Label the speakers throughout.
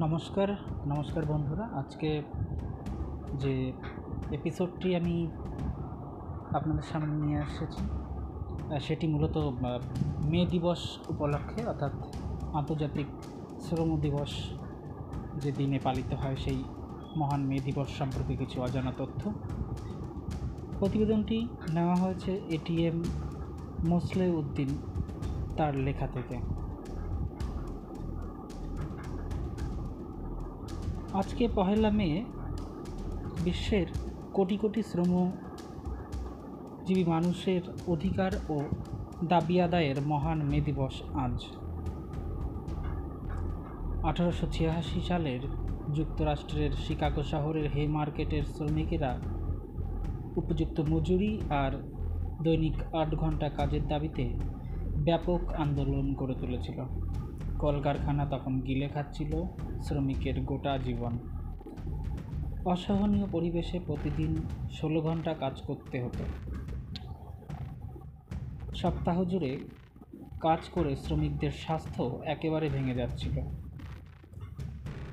Speaker 1: নমস্কার নমস্কার বন্ধুরা। আজকে যে এপিসোডটি আমি আপনাদের সামনে নিয়ে এসেছি সেটি মূলত মে দিবস উপলক্ষে, অর্থাৎ আন্তর্জাতিক শ্রম দিবস যে দিনে পালিত হয়, সেই মহান মে দিবস সম্পর্কে কিছু অজানা তথ্য। প্রতিবেদনটি নেওয়া হয়েছে এটিএম মোসলে উদ্দিন তার লেখা থেকে। আজকে পহেলা মে বিশ্বের কোটি কোটি শ্রমজীবী মানুষের অধিকার ও দাবি আদায়ের মহান মে দিবস আজ। আঠারোশো ছিয়াশি সালের যুক্তরাষ্ট্রের শিকাগো শহরের হে মার্কেটের শ্রমিকেরা উপযুক্ত মজুরি আর দৈনিক আট ঘণ্টা কাজের দাবিতে ব্যাপক আন্দোলন গড়ে তুলেছিল। কলকারখানা তখন গিলে খাচ্ছিল। শ্রমিকের গোটা জীবন। অসহনীয় পরিবেশে প্রতিদিন ষোলো ঘণ্টা কাজ করতে হতো। সপ্তাহ জুড়ে কাজ করে শ্রমিকদের স্বাস্থ্য একেবারে ভেঙে যাচ্ছিল।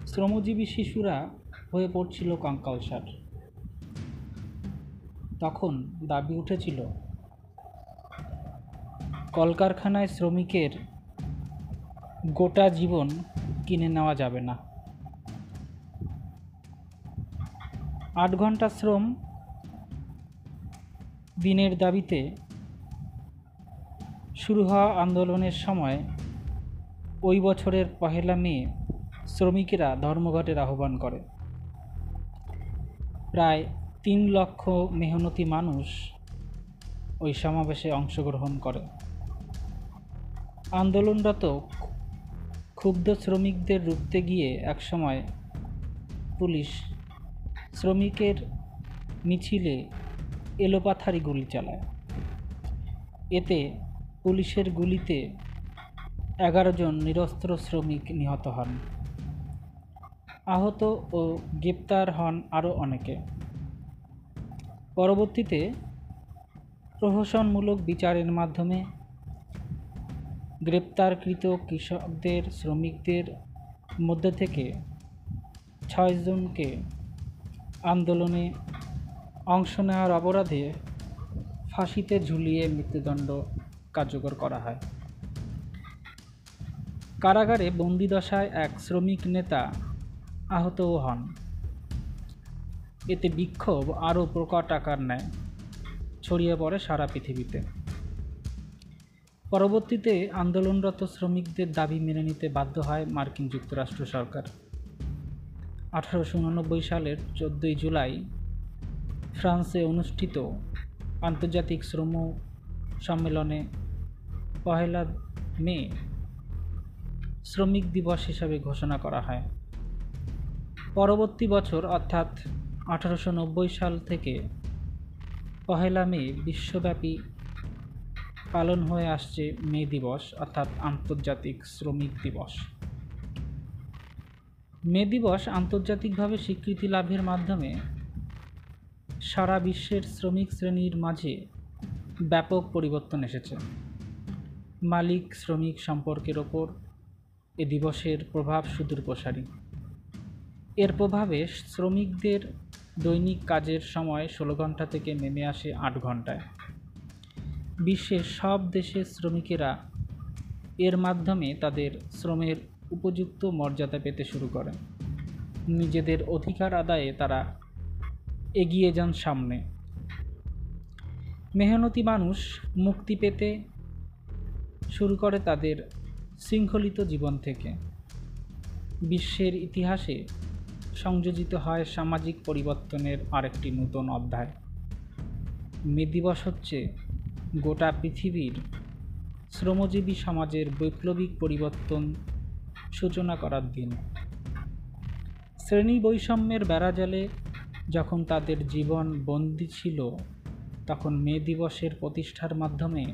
Speaker 1: শ্রমজীবী শিশুরা হয়ে পড়ছিল কঙ্কালসার তখন দাবি উঠেছিল, কলকারখানায় শ্রমিকের গোটা জীবন কিনে নেওয়া যাবে না। আট ঘণ্টা শ্রম দিনের দাবিতে শুরু হওয়া আন্দোলনের সময় ওই বছরের পহেলা মে শ্রমিকেরা ধর্মঘটের আহ্বান করে। প্রায় তিন লক্ষ মেহনতি মানুষ ওই সমাবেশে অংশগ্রহণ করে। আন্দোলনরত ক্ষুব্ধ শ্রমিকদের রুখতে গিয়ে একসময় পুলিশ শ্রমিকের মিছিলে এলোপাথারি গুলি চালায়। এতে পুলিশের গুলিতে এগারো জন নিরস্ত্র শ্রমিক নিহত হন। আহত ও গ্রেপ্তার হন আরও অনেকে। পরবর্তীতে প্রহসনমূলক বিচারের মাধ্যমে গ্রেপ্তারকৃত কৃষকদের, শ্রমিকদের মধ্যে থেকে ছয়জনকে আন্দোলনে অংশ নেওয়ার অপরাধে ফাঁসিতে ঝুলিয়ে মৃত্যুদণ্ড কার্যকর করা হয়। কারাগারে বন্দিদশায় এক শ্রমিক নেতা আহতও হন। এতে বিক্ষোভ আরও প্রকট আকার নেয়। ছড়িয়ে পড়ে সারা পৃথিবীতে। পরবর্তীতে আন্দোলনরত শ্রমিকদের দাবি মেনে নিতে বাধ্য হয় মার্কিন যুক্তরাষ্ট্র সরকার। আঠারোশো উননব্বই সালের চোদ্দোই জুলাই ফ্রান্সে অনুষ্ঠিত আন্তর্জাতিক শ্রম সম্মেলনে পহেলা মে শ্রমিক দিবস হিসাবে ঘোষণা করা হয়। পরবর্তী বছর, অর্থাৎ আঠারোশো নব্বই সাল থেকে পহেলা মে, বিশ্বব্যাপী পালন হয়ে আসছে মে দিবস, অর্থাৎ আন্তর্জাতিক শ্রমিক দিবস। মে দিবস আন্তর্জাতিকভাবে স্বীকৃতি লাভের মাধ্যমে সারা বিশ্বের শ্রমিক শ্রেণির মাঝে ব্যাপক পরিবর্তন এসেছে। মালিক শ্রমিক সম্পর্কের ওপর এ দিবসের প্রভাব সুদূর প্রসারী। এর প্রভাবে শ্রমিকদের দৈনিক কাজের সময় ষোলো ঘণ্টা থেকে নেমে আসে আট ঘন্টায় বিশ্বের সব দেশের শ্রমিকেরা এর মাধ্যমে তাদের শ্রমের উপযুক্ত মর্যাদা পেতে শুরু করে নিজেদের অধিকার আদায়ে তারা এগিয়ে যান সামনে। মেহনতি মানুষ মুক্তি পেতে শুরু করে তাদের শৃঙ্খলিত জীবন থেকে। বিশ্বের ইতিহাসে সংযোজিত হয় সামাজিক পরিবর্তনের আরেকটি নতুন অধ্যায়। মে দিবস হচ্ছে গোটা পৃথিবীর শ্রমজীবী সমাজের বৈপ্লবিক পরিবর্তন সূচনা করার দিন। শ্রেণি বৈষম্যের বেড়াজালে যখন তাদের জীবন বন্দী ছিল, তখন মে দিবসের প্রতিষ্ঠার মাধ্যমে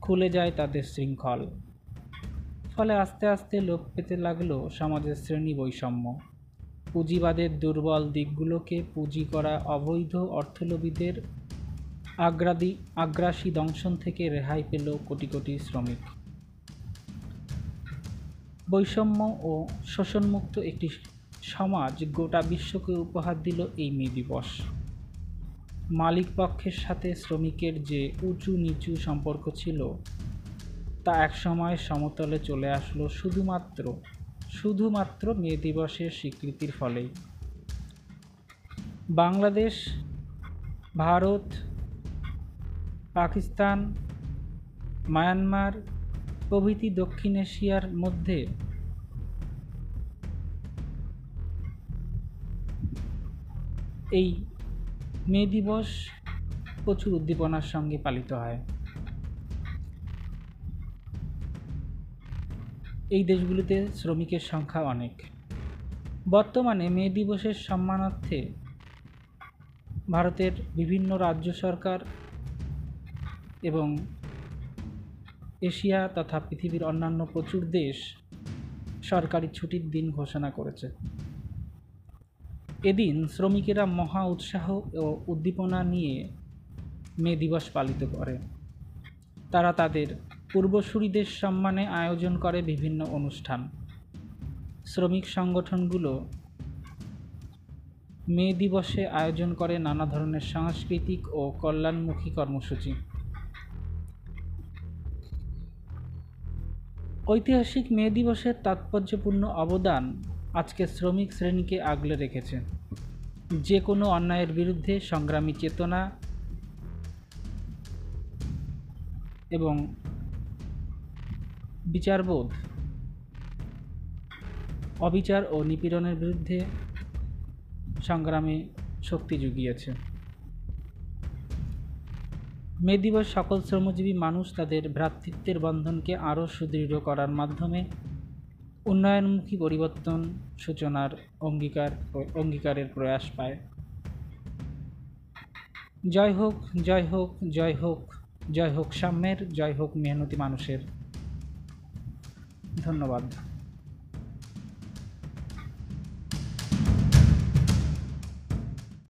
Speaker 1: খুলে যায় তাদের শৃঙ্খল। ফলে আস্তে আস্তে লোপ পেতে লাগল সমাজের শ্রেণি বৈষম্য পুঁজিবাদের দুর্বল দিকগুলোকে পুঁজি করা অবৈধ অর্থলোভীদের আগ্রাদি আগ্রাসী দংশন থেকে রেহাই পেল কোটি কোটি শ্রমিক। বৈষম্য ও শোষণমুক্ত একটি সমাজ গোটা বিশ্বকে উপহার দিল এই মে দিবস। মালিক পক্ষের সাথে শ্রমিকের যে উঁচু নিচু সম্পর্ক ছিল, তা একসময় সমতলে চলে আসলো শুধুমাত্র শুধুমাত্র মে দিবসের স্বীকৃতির ফলেই। বাংলাদেশ, ভারত পাকিস্তান, মায়ানমার প্রভৃতি দক্ষিণ এশিয়ার মধ্যে। এই মে দিবস প্রচুর উদ্দীপনার সঙ্গে পালিত হয়। এই দেশগুলিতে শ্রমিকের সংখ্যা অনেক। বর্তমানে মে দিবসের সম্মানার্থে ভারতের বিভিন্ন রাজ্য সরকার এবং এশিয়া তথা পৃথিবীর অন্যান্য প্রচুর দেশ সরকারি ছুটির দিন ঘোষণা করেছে। এদিন শ্রমিকেরা মহা উৎসাহ ও উদ্দীপনা নিয়ে মে দিবস পালিত করে। তারা তাদের পূর্বসূরিদের সম্মানে আয়োজন করে বিভিন্ন অনুষ্ঠান। শ্রমিক সংগঠনগুলো মে দিবসে আয়োজন করে নানা ধরনের সাংস্কৃতিক ও কল্যাণমুখী কর্মসূচি। ঐতিহাসিক মে দিবসের তাৎপর্যপূর্ণ অবদান আজকে শ্রমিক শ্রেণীকে আগলে রেখেছে। যে কোনো অন্যায়ের বিরুদ্ধে সংগ্রামী চেতনা এবং বিচারবোধ, অবিচার ও নিপীড়নের বিরুদ্ধে সংগ্রামে শক্তি জুগিয়েছে। মে দিবস সকল শ্রমজীবী মানুষ তাদের ভ্রাতৃত্বের বন্ধনকে আরও সুদৃঢ় করার মাধ্যমে উন্নয়নমুখী পরিবর্তন সূচনার অঙ্গীকার অঙ্গীকারের প্রয়াস পায়। জয় হোক জয় হোক জয় হোক জয় হোক সাম্যের, জয় হোক মেহনতি মানুষের। ধন্যবাদ।